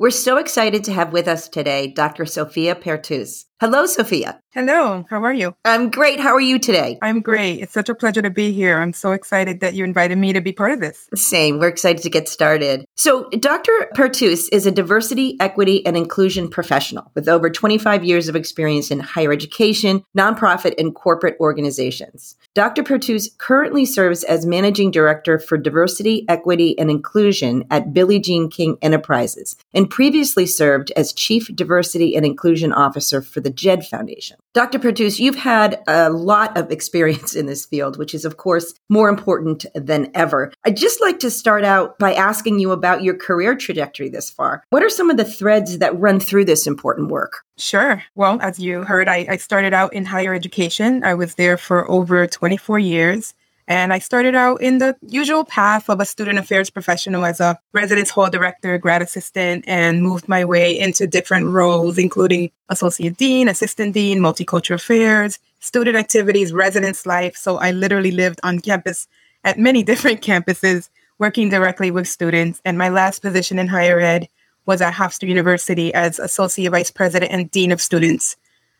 We're so excited to have with us today Dr. Sofia Pertuz. Hello, Sofia. Hello, how are you? I'm great. How are you today? I'm great. It's such a pleasure to be here. I'm so excited that you invited me to be part of this. Same. We're excited to get started. So, Dr. Pertuz is a diversity, equity, and inclusion professional with over 25 years of experience in higher education, nonprofit, and corporate organizations. Dr. Pertuz currently serves as managing director for diversity, equity, and inclusion at Billie Jean King Enterprises and previously served as chief diversity and inclusion officer for the the JED Foundation. Dr. Pertuz, you've had a lot of experience in this field, which is, of course, more important than ever. I'd just like to start out by asking you about your career trajectory this far. What are some of the threads that run through this important work? Sure. Well, as you heard, I, I started out in higher education. I was there for over 24 years. And I started out in the usual path of a student affairs professional as a residence hall director, grad assistant, and moved my way into different roles, including associate dean, assistant dean, multicultural affairs, student activities, residence life. So I literally lived on campus at many different campuses, working directly with students. And my last position in higher ed was at Hofstra University as associate vice president and dean of students.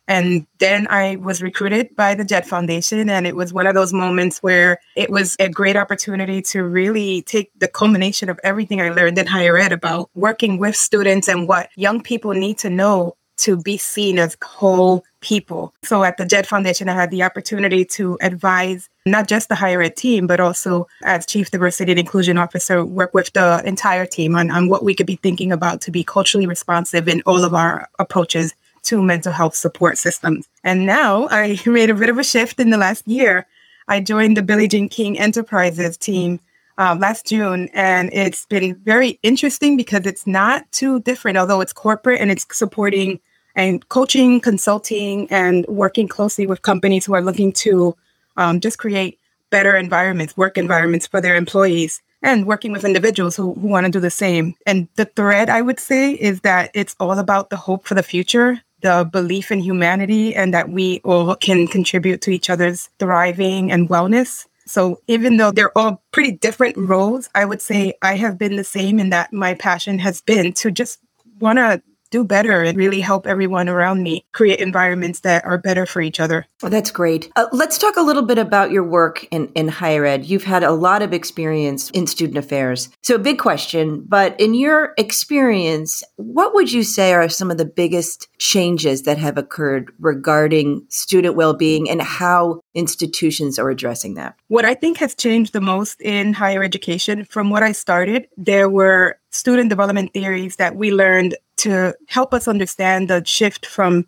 And then I was recruited by the JED Foundation. And it was one of those moments where it was a great opportunity to really take the culmination of everything I learned in higher ed about working with students and what young people need to know to be seen as whole people. So at the JED Foundation, I had the opportunity to advise not just the higher ed team, but also as Chief Diversity and Inclusion Officer, work with the entire team on, on what we could be thinking about to be culturally responsive in all of our approaches to mental health support systems. And now I made a bit of a shift in the last year. I joined the Billie Jean King Enterprises team uh, last June, and it's been very interesting because it's not too different, although it's corporate and it's supporting and coaching, consulting, and working closely with companies who are looking to um, just create better environments, work environments for their employees, and working with individuals who, who want to do the same. And the thread I would say is that it's all about the hope for the future the belief in humanity and that we all can contribute to each other's thriving and wellness. So even though they're all pretty different roles, I would say I have been the same in that my passion has been to just want to do better and really help everyone around me create environments that are better for each other. Well, that's great. Uh, let's talk a little bit about your work in, in higher ed. You've had a lot of experience in student affairs. So, a big question, but in your experience, what would you say are some of the biggest changes that have occurred regarding student well being and how institutions are addressing that? What I think has changed the most in higher education from what I started, there were student development theories that we learned to help us understand the shift from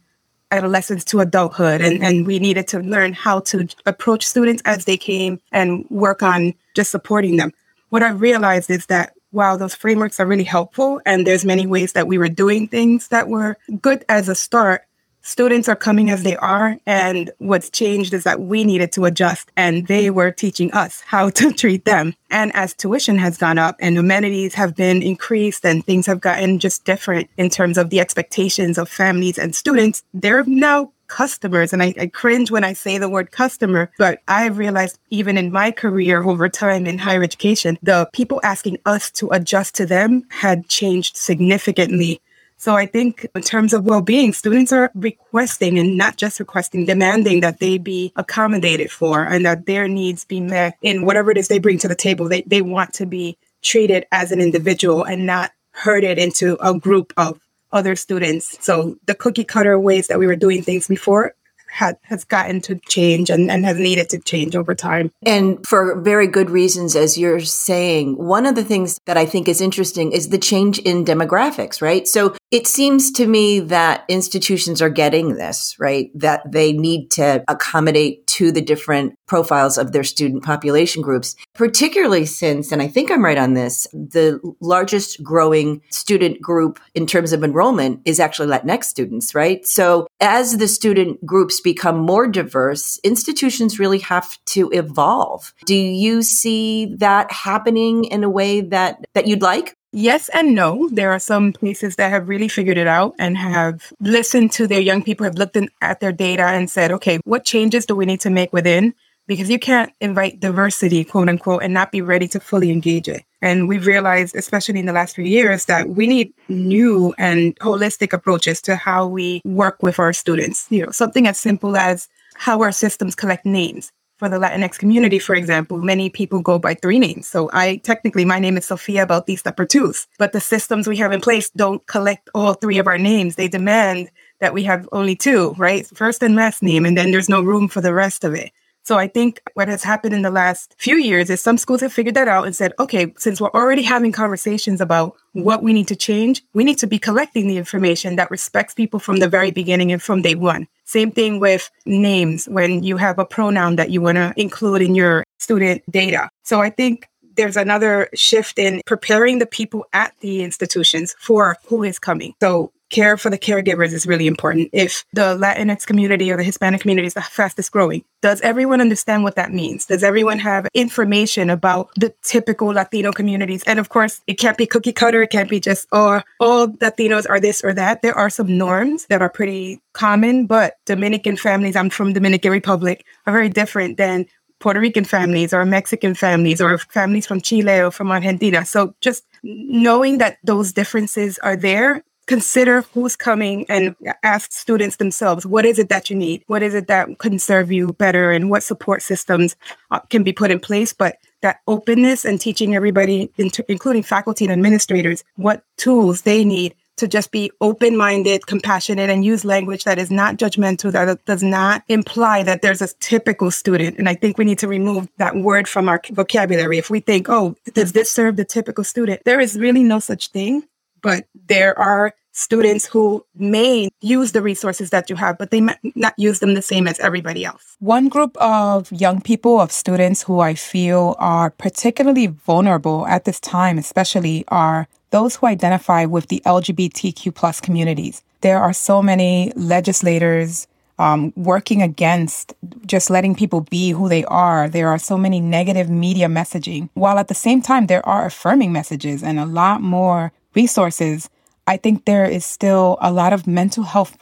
adolescence to adulthood. And, and we needed to learn how to approach students as they came and work on just supporting them. What I realized is that while those frameworks are really helpful and there's many ways that we were doing things that were good as a start, students are coming as they are. And what's changed is that we needed to adjust and they were teaching us how to treat them. And as tuition has gone up and amenities have been increased and things have gotten just different in terms of the expectations of families and students, they're now customers. And I, I, cringe when I say the word customer, but I've realized even in my career over time in higher education, the people asking us to adjust to them had changed significantly so I think in terms of well-being, students are requesting and not just requesting, demanding that they be accommodated for and that their needs be met in whatever it is they bring to the table. They, they want to be treated as an individual and not herded into a group of other students. So the cookie cutter ways that we were doing things before had, has gotten to change and, and has needed to change over time. And for very good reasons, as you're saying, one of the things that I think is interesting is the change in demographics, right? So it seems to me that institutions are getting this, right? That they need to accommodate to the different profiles of their student population groups, particularly since, and I think I'm right on this, the largest growing student group in terms of enrollment is actually Latinx students, right? So as the student groups become more diverse, institutions really have to evolve. Do you see that happening in a way that, that you'd like? Yes and no. There are some places that have really figured it out and have listened to their young people, have looked in, at their data and said, okay, what changes do we need to make within? Because you can't invite diversity, quote unquote, and not be ready to fully engage it. And we've realized, especially in the last few years, that we need new and holistic approaches to how we work with our students. You know, something as simple as how our systems collect names for the Latinx community, for example, many people go by three names. So I technically, my name is Sofia Bautista Pertuz, but the systems we have in place don't collect all three of our names. They demand that we have only two, right? First and last name, and then there's no room for the rest of it. So I think what has happened in the last few years is some schools have figured that out and said, okay, since we're already having conversations about what we need to change, we need to be collecting the information that respects people from the very beginning and from day one. Same thing with names when you have a pronoun that you want to include in your student data. So I think there's another shift in preparing the people at the institutions for who is coming. So care for the caregivers is really important. If the Latinx community or the Hispanic community is the fastest growing, does everyone understand what that means? Does everyone have information about the typical Latino communities? And of course, it can't be cookie cutter. It can't be just, oh, all Latinos are this or that. There are some norms that are pretty common, but Dominican families, I'm from Dominican Republic, are very different than Puerto Rican families or Mexican families or families from Chile or from Argentina. So just knowing that those differences are there consider who's coming and ask students themselves, what is it that you need? What is it that can serve you better? And what support systems uh, can be put in place? But that openness and teaching everybody, including faculty and administrators, what tools they need to just be open minded, compassionate, and use language that is not judgmental, that does not imply that there's a typical student. And I think we need to remove that word from our vocabulary. If we think, oh, does this serve the typical student? There is really no such thing, but there are students who may use the resources that you have, but they might not use them the same as everybody else. One group of young people, of students who I feel are particularly vulnerable at this time, especially, are those who identify with the LGBTQ plus communities. There are so many legislators um, working against just letting people be who they are. There are so many negative media messaging, while at the same time, there are affirming messages and a lot more resources I think there is still a lot of mental health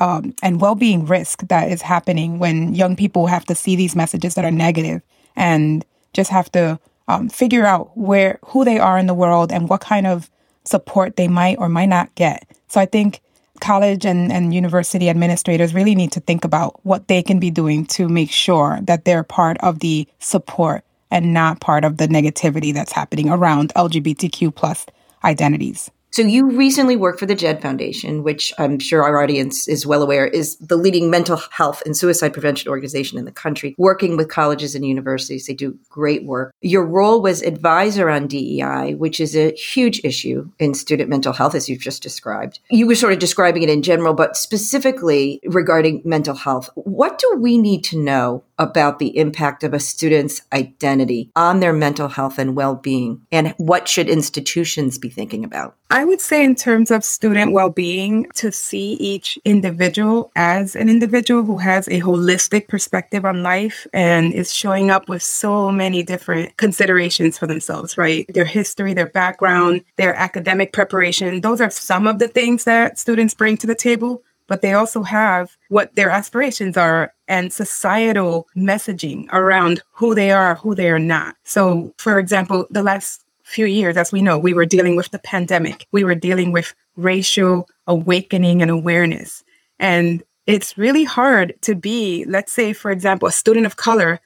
um, and well being risk that is happening when young people have to see these messages that are negative and just have to um, figure out where who they are in the world and what kind of support they might or might not get. So I think college and, and university administrators really need to think about what they can be doing to make sure that they're part of the support and not part of the negativity that's happening around LGBTQ plus identities. So you recently worked for the JED Foundation, which I'm sure our audience is well aware is the leading mental health and suicide prevention organization in the country, working with colleges and universities. They do great work. Your role was advisor on DEI, which is a huge issue in student mental health, as you've just described. You were sort of describing it in general, but specifically regarding mental health. What do we need to know about the impact of a student's identity on their mental health and well-being and what should institutions be thinking about? I would say in terms of student well-being to see each individual as an individual who has a holistic perspective on life and is showing up with so many different considerations for themselves right? Their history their background their academic preparation those are some of the things that students bring to the table but they also have what their aspirations are and societal messaging around who they are, who they are not. So, for example, the last few years, as we know, we were dealing with the pandemic, we were dealing with racial awakening and awareness. And it's really hard to be, let's say, for example, a student of color,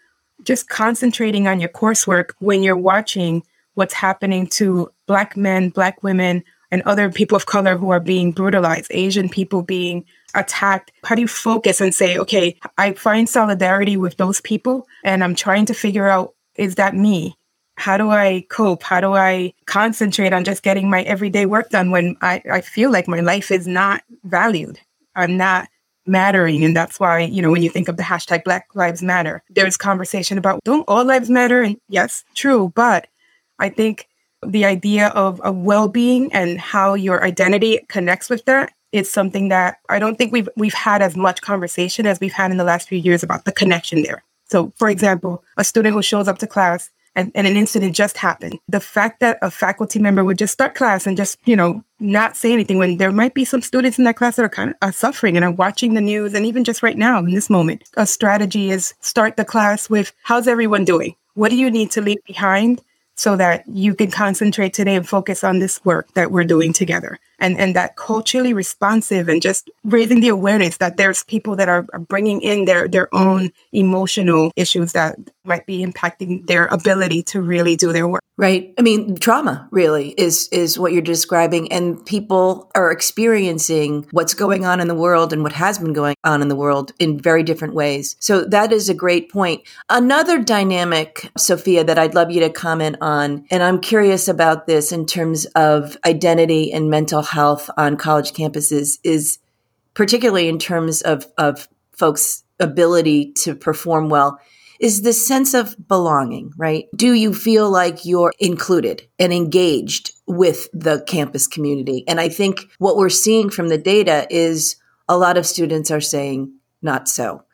just concentrating on your coursework when you're watching what's happening to Black men, Black women, and other people of color who are being brutalized, Asian people being attacked? How do you focus and say, okay, I find solidarity with those people and I'm trying to figure out, is that me? How do I cope? How do I concentrate on just getting my everyday work done when I, I feel like my life is not valued? I'm not mattering. And that's why, you know, when you think of the hashtag Black Lives Matter, there's conversation about don't all lives matter? And yes, true. But I think the idea of, of well-being and how your identity connects with that is something that I don't think we've we've had as much conversation as we've had in the last few years about the connection there. So for example, a student who shows up to class and, and an incident just happened. The fact that a faculty member would just start class and just, you know, not say anything when there might be some students in that class that are kind of are suffering and are watching the news. And even just right now in this moment, a strategy is start the class with, how's everyone doing? What do you need to leave behind? So that you can concentrate today and focus on this work that we're doing together and and that culturally responsive and just raising the awareness that there's people that are, are bringing in their their own emotional issues that might be impacting their ability to really do their work. Right. I mean trauma really is is what you're describing and people are experiencing what's going on in the world and what has been going on in the world in very different ways. So that is a great point. Another dynamic sofia that i'd love you to comment on and i'm curious about this in terms of identity and mental health on college campuses is particularly in terms of, of folks' ability to perform well is this sense of belonging, right? Do you feel like you're included and engaged with the campus community? And I think what we're seeing from the data is a lot of students are saying not so.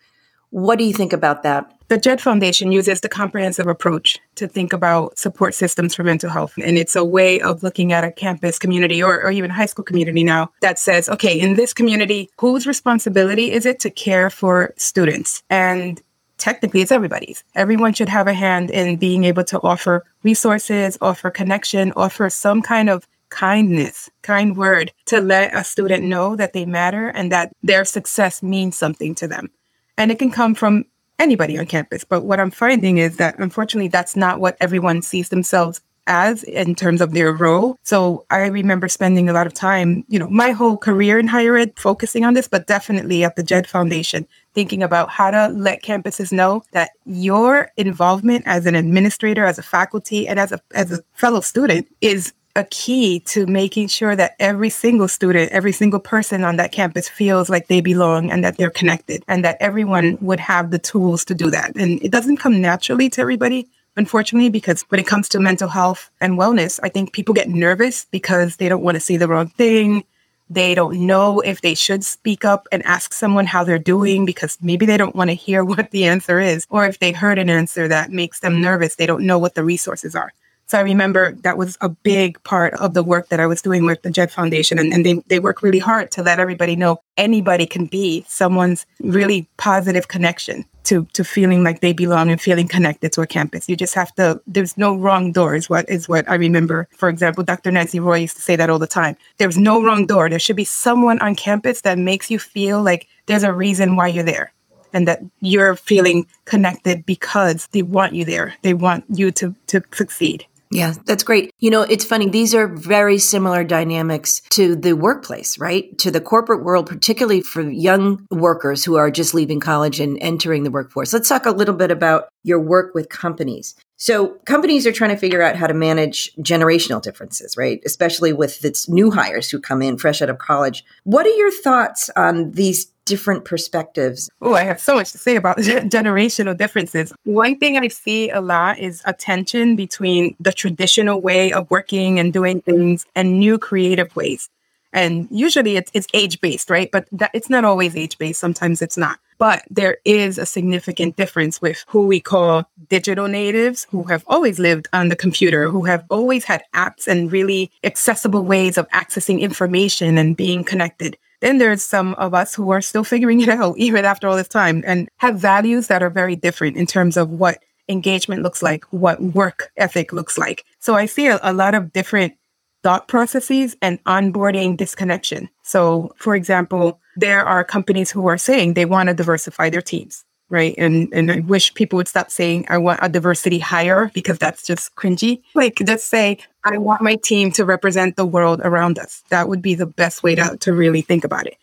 What do you think about that? The JED Foundation uses the comprehensive approach to think about support systems for mental health. And it's a way of looking at a campus community or, or even high school community now that says, okay, in this community, whose responsibility is it to care for students? And technically it's everybody's. Everyone should have a hand in being able to offer resources, offer connection, offer some kind of kindness, kind word to let a student know that they matter and that their success means something to them. And it can come from anybody on campus. But what I'm finding is that unfortunately, that's not what everyone sees themselves as in terms of their role. So I remember spending a lot of time, you know, my whole career in higher ed focusing on this, but definitely at the JED Foundation, thinking about how to let campuses know that your involvement as an administrator, as a faculty, and as a as a fellow student is a key to making sure that every single student, every single person on that campus feels like they belong and that they're connected and that everyone would have the tools to do that. And it doesn't come naturally to everybody, unfortunately, because when it comes to mental health and wellness, I think people get nervous because they don't want to say the wrong thing. They don't know if they should speak up and ask someone how they're doing because maybe they don't want to hear what the answer is. Or if they heard an answer that makes them nervous, they don't know what the resources are. So I remember that was a big part of the work that I was doing with the JED Foundation. And, and they, they work really hard to let everybody know anybody can be someone's really positive connection to, to feeling like they belong and feeling connected to a campus. You just have to, there's no wrong door is what is what I remember. For example, Dr. Nancy Roy used to say that all the time. There's no wrong door. There should be someone on campus that makes you feel like there's a reason why you're there and that you're feeling connected because they want you there. They want you to, to succeed. Yeah, that's great. You know, it's funny. These are very similar dynamics to the workplace, right? To the corporate world, particularly for young workers who are just leaving college and entering the workforce. Let's talk a little bit about your work with companies. So, companies are trying to figure out how to manage generational differences, right? Especially with its new hires who come in fresh out of college. What are your thoughts on these different perspectives. Oh, I have so much to say about generational differences. One thing I see a lot is a tension between the traditional way of working and doing things and new creative ways. And usually it's, it's age based, right? But that, it's not always age based. Sometimes it's not. But there is a significant difference with who we call digital natives, who have always lived on the computer, who have always had apps and really accessible ways of accessing information and being connected. Then there's some of us who are still figuring it out, even after all this time, and have values that are very different in terms of what engagement looks like, what work ethic looks like. So I see a, a lot of different thought processes and onboarding disconnection. So, for example, there are companies who are saying they want to diversify their teams right? And and I wish people would stop saying I want a diversity hire because that's just cringy. Like just say I want my team to represent the world around us. That would be the best way to, to really think about it.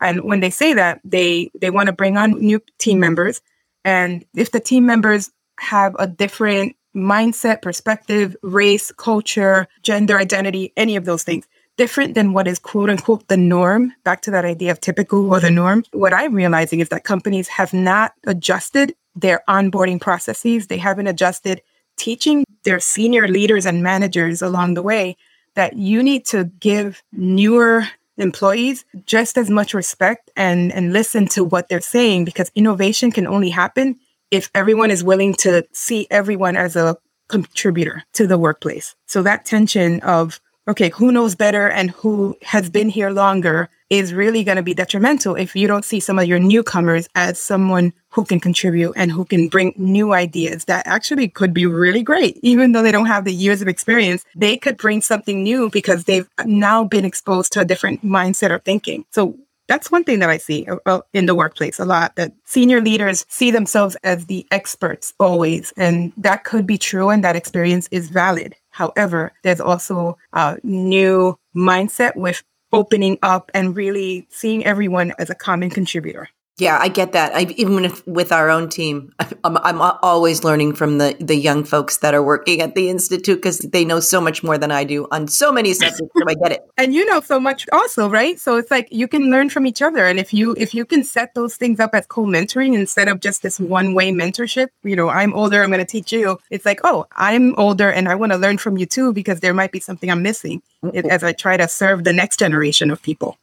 And when they say that, they they want to bring on new team members. And if the team members have a different mindset, perspective, race, culture, gender identity, any of those things, different than what is quote unquote the norm, back to that idea of typical or the norm, what I'm realizing is that companies have not adjusted their onboarding processes. They haven't adjusted teaching their senior leaders and managers along the way that you need to give newer employees just as much respect and, and listen to what they're saying because innovation can only happen if everyone is willing to see everyone as a contributor to the workplace. So that tension of okay, who knows better and who has been here longer is really going to be detrimental if you don't see some of your newcomers as someone who can contribute and who can bring new ideas that actually could be really great. Even though they don't have the years of experience, they could bring something new because they've now been exposed to a different mindset or thinking. So that's one thing that I see uh, in the workplace a lot that senior leaders see themselves as the experts always. And that could be true and that experience is valid. However, there's also a new mindset with opening up and really seeing everyone as a common contributor. Yeah, I get that. I, even if, with our own team, I'm, I'm always learning from the, the young folks that are working at the institute because they know so much more than I do on so many subjects. so I get it. And you know so much also, right? So it's like you can learn from each other, and if you if you can set those things up as co-mentoring instead of just this one way mentorship, you know, I'm older, I'm going to teach you. It's like, oh, I'm older, and I want to learn from you too because there might be something I'm missing mm, mm. as I try to serve the next generation of people.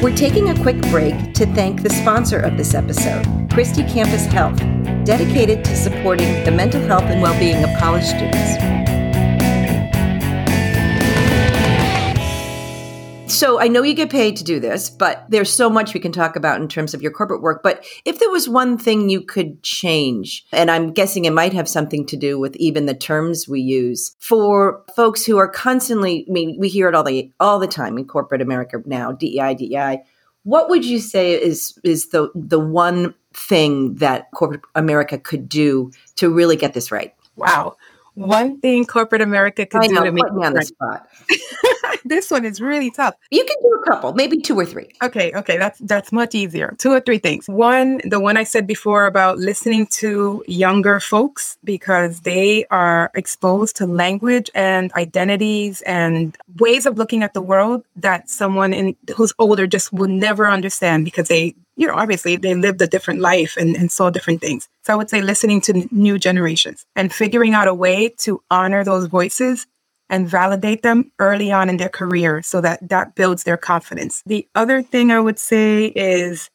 We're taking a quick break to thank the sponsor of this episode, Christie Campus Health, dedicated to supporting the mental health and well being of college students. So I know you get paid to do this, but there's so much we can talk about in terms of your corporate work. But if there was one thing you could change, and I'm guessing it might have something to do with even the terms we use for folks who are constantly, I mean, we hear it all the all the time in corporate America now, DEI, DEI. What would you say is is the the one thing that corporate America could do to really get this right? Wow. One thing corporate America could do to make put me on the spot. this one is really tough. You can do a couple, maybe two or three. Okay, okay, that's that's much easier. Two or three things. One, the one I said before about listening to younger folks because they are exposed to language and identities and ways of looking at the world that someone in who's older just would never understand because they you know, obviously they lived a different life and, and saw different things. So I would say listening to new generations and figuring out a way to honor those voices and validate them early on in their career so that that builds their confidence. The other thing I would say is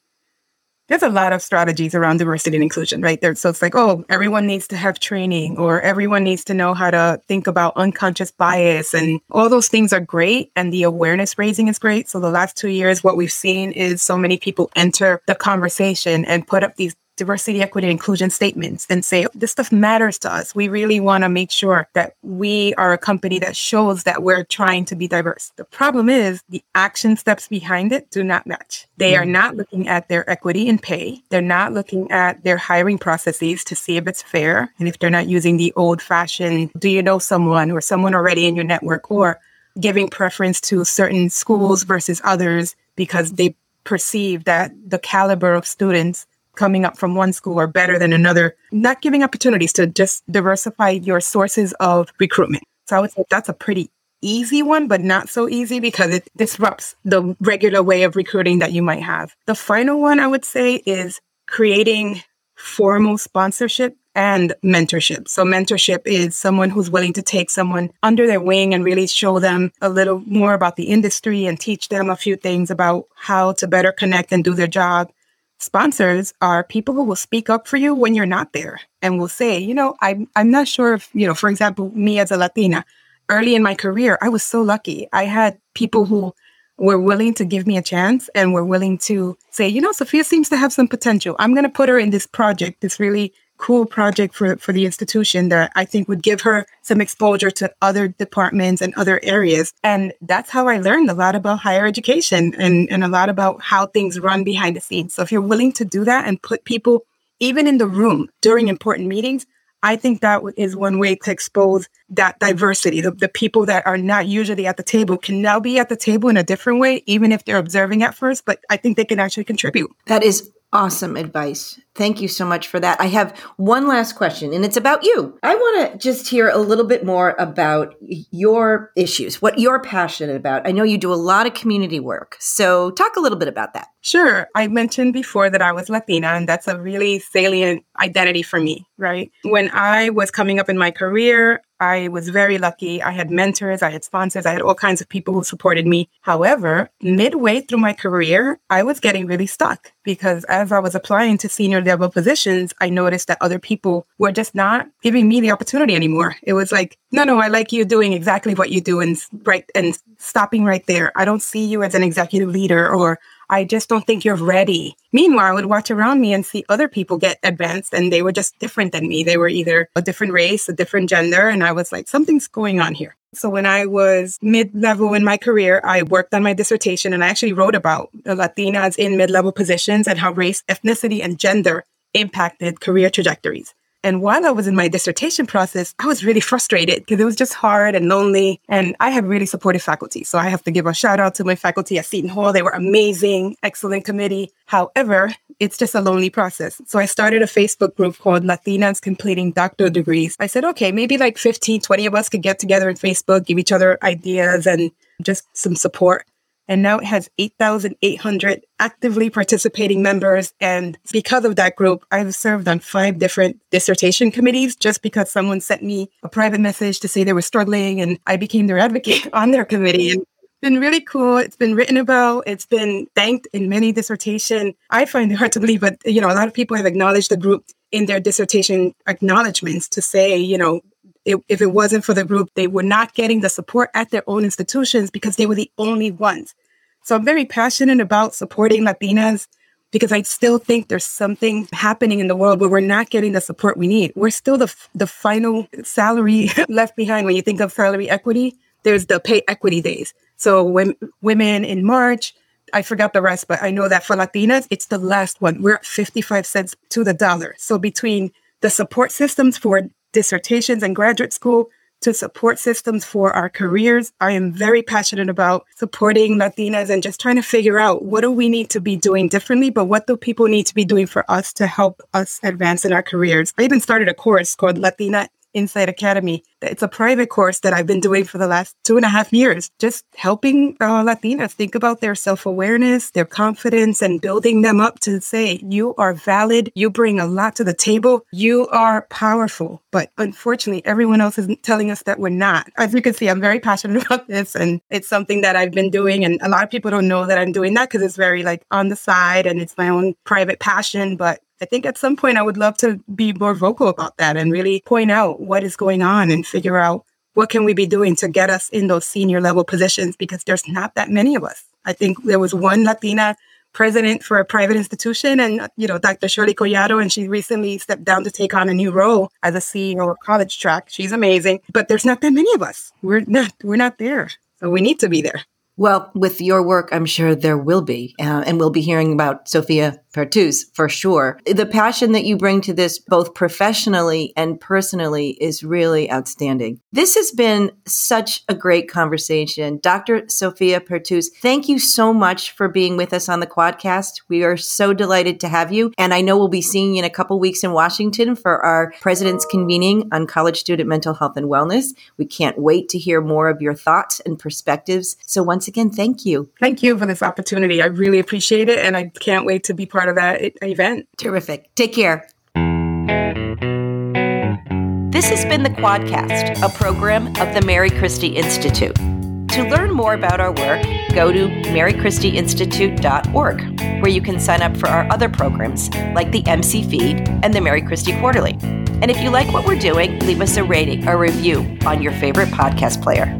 there's a lot of strategies around diversity and inclusion, right? There, so it's like, oh, everyone needs to have training or everyone needs to know how to think about unconscious bias. And all those things are great. And the awareness raising is great. So the last two years, what we've seen is so many people enter the conversation and put up these diversity, equity, inclusion statements and say, this stuff matters to us. We really want to make sure that we are a company that shows that we're trying to be diverse. The problem is the action steps behind it do not match. They are mm. not looking at their equity in pay. They're not looking at their hiring processes to see if it's fair. And if they're not using the old fashioned, do you know someone or someone already in your network or giving preference to certain schools versus others because they perceive that the caliber of students coming up from one school are better than another, not giving opportunities to just diversify your sources of recruitment. So I would say that's a pretty easy one, but not so easy because it disrupts the regular way of recruiting that you might have. The final one I would say is creating formal sponsorship and mentorship. So mentorship is someone who's willing to take someone under their wing and really show them a little more about the industry and teach them a few things about how to better connect and do their job sponsors are people who will speak up for you when you're not there and will say, you know, I'm I'm not sure if, you know, for example, me as a Latina, early in my career, I was so lucky. I had people who were willing to give me a chance and were willing to say, you know, Sofia seems to have some potential. I'm going to put her in this project, this really cool project for, for the institution that I think would give her some exposure to other departments and other areas. And that's how I learned a lot about higher education and, and a lot about how things run behind the scenes. So if you're willing to do that and put people even in the room during important meetings, I think that is one way to expose that diversity. The, the, people that are not usually at the table can now be at the table in a different way, even if they're observing at first, but I think they can actually contribute. That is Awesome advice. Thank you so much for that. I have one last question, and it's about you. I want to just hear a little bit more about your issues, what you're passionate about. I know you do a lot of community work. So, talk a little bit about that. Sure. I mentioned before that I was Latina, and that's a really salient identity for me, right? When I was coming up in my career, I was very lucky. I had mentors, I had sponsors, I had all kinds of people who supported me. However, midway through my career, I was getting really stuck because as I was applying to senior level positions, I noticed that other people were just not giving me the opportunity anymore. It was like, no, no, I like you doing exactly what you do and right and stopping right there. I don't see you as an executive leader or I just don't think you're ready. Meanwhile, I would watch around me and see other people get advanced and they were just different than me. They were either a different race, a different gender. And I was like, something's going on here. So when I was mid level in my career, I worked on my dissertation and I actually wrote about Latinas in mid level positions and how race, ethnicity, and gender impacted career trajectories. And while I was in my dissertation process, I was really frustrated because it was just hard and lonely. And I have really supportive faculty. So I have to give a shout out to my faculty at Seton Hall. They were amazing, excellent committee. However, it's just a lonely process. So I started a Facebook group called Latinas Completing Doctoral Degrees. I said, okay, maybe like 15, 20 of us could get together in Facebook, give each other ideas and just some support and now it has 8,800 actively participating members. And because of that group, I've served on five different dissertation committees just because someone sent me a private message to say they were struggling and I became their advocate on their committee. And it's been really cool. It's been written about. It's been thanked in many dissertation. I find it hard to believe, but you know, a lot of people have acknowledged the group in their dissertation acknowledgments to say, you know, it, if it wasn't for the group, they were not getting the support at their own institutions because they were the only ones. So I'm very passionate about supporting Latinas because I still think there's something happening in the world where we're not getting the support we need. We're still the, the final salary left behind when you think of salary equity. There's the pay equity days. So when women in March, I forgot the rest, but I know that for Latinas, it's the last one. We're at 55 cents to the dollar. So between the support systems for dissertations and graduate school to support systems for our careers. I am very passionate about supporting Latinas and just trying to figure out what do we need to be doing differently, but what do people need to be doing for us to help us advance in our careers. I even started a course called Latina Insight Academy. It's a private course that I've been doing for the last two and a half years, just helping uh, Latinas think about their self awareness, their confidence, and building them up to say, you are valid. You bring a lot to the table. You are powerful. But unfortunately, everyone else is telling us that we're not. As you can see, I'm very passionate about this, and it's something that I've been doing. And a lot of people don't know that I'm doing that because it's very like on the side and it's my own private passion. But I think at some point I would love to be more vocal about that and really point out what is going on and figure out what can we be doing to get us in those senior level positions because there's not that many of us. I think there was one Latina president for a private institution and you know Dr. Shirley Collado and she recently stepped down to take on a new role as a CEO of college track. She's amazing, but there's not that many of us. We're not we're not there. So we need to be there. Well, with your work, I'm sure there will be. Uh, and we'll be hearing about Sofia Pertuz for sure. The passion that you bring to this, both professionally and personally, is really outstanding. This has been such a great conversation. Dr. Sofia Pertuz, thank you so much for being with us on the Quadcast. We are so delighted to have you. And I know we'll be seeing you in a couple weeks in Washington for our president's convening on college student mental health and wellness. We can't wait to hear more of your thoughts and perspectives. So once again, thank you. Thank you for this opportunity. I really appreciate it. And I can't wait to be part of that event. Terrific. Take care. This has been the Quadcast, a program of the Mary Christie Institute. To learn more about our work, go to marychristieinstitute.org, where you can sign up for our other programs like the MC Feed and the Mary Christie Quarterly. And if you like what we're doing, leave us a rating or review on your favorite podcast player.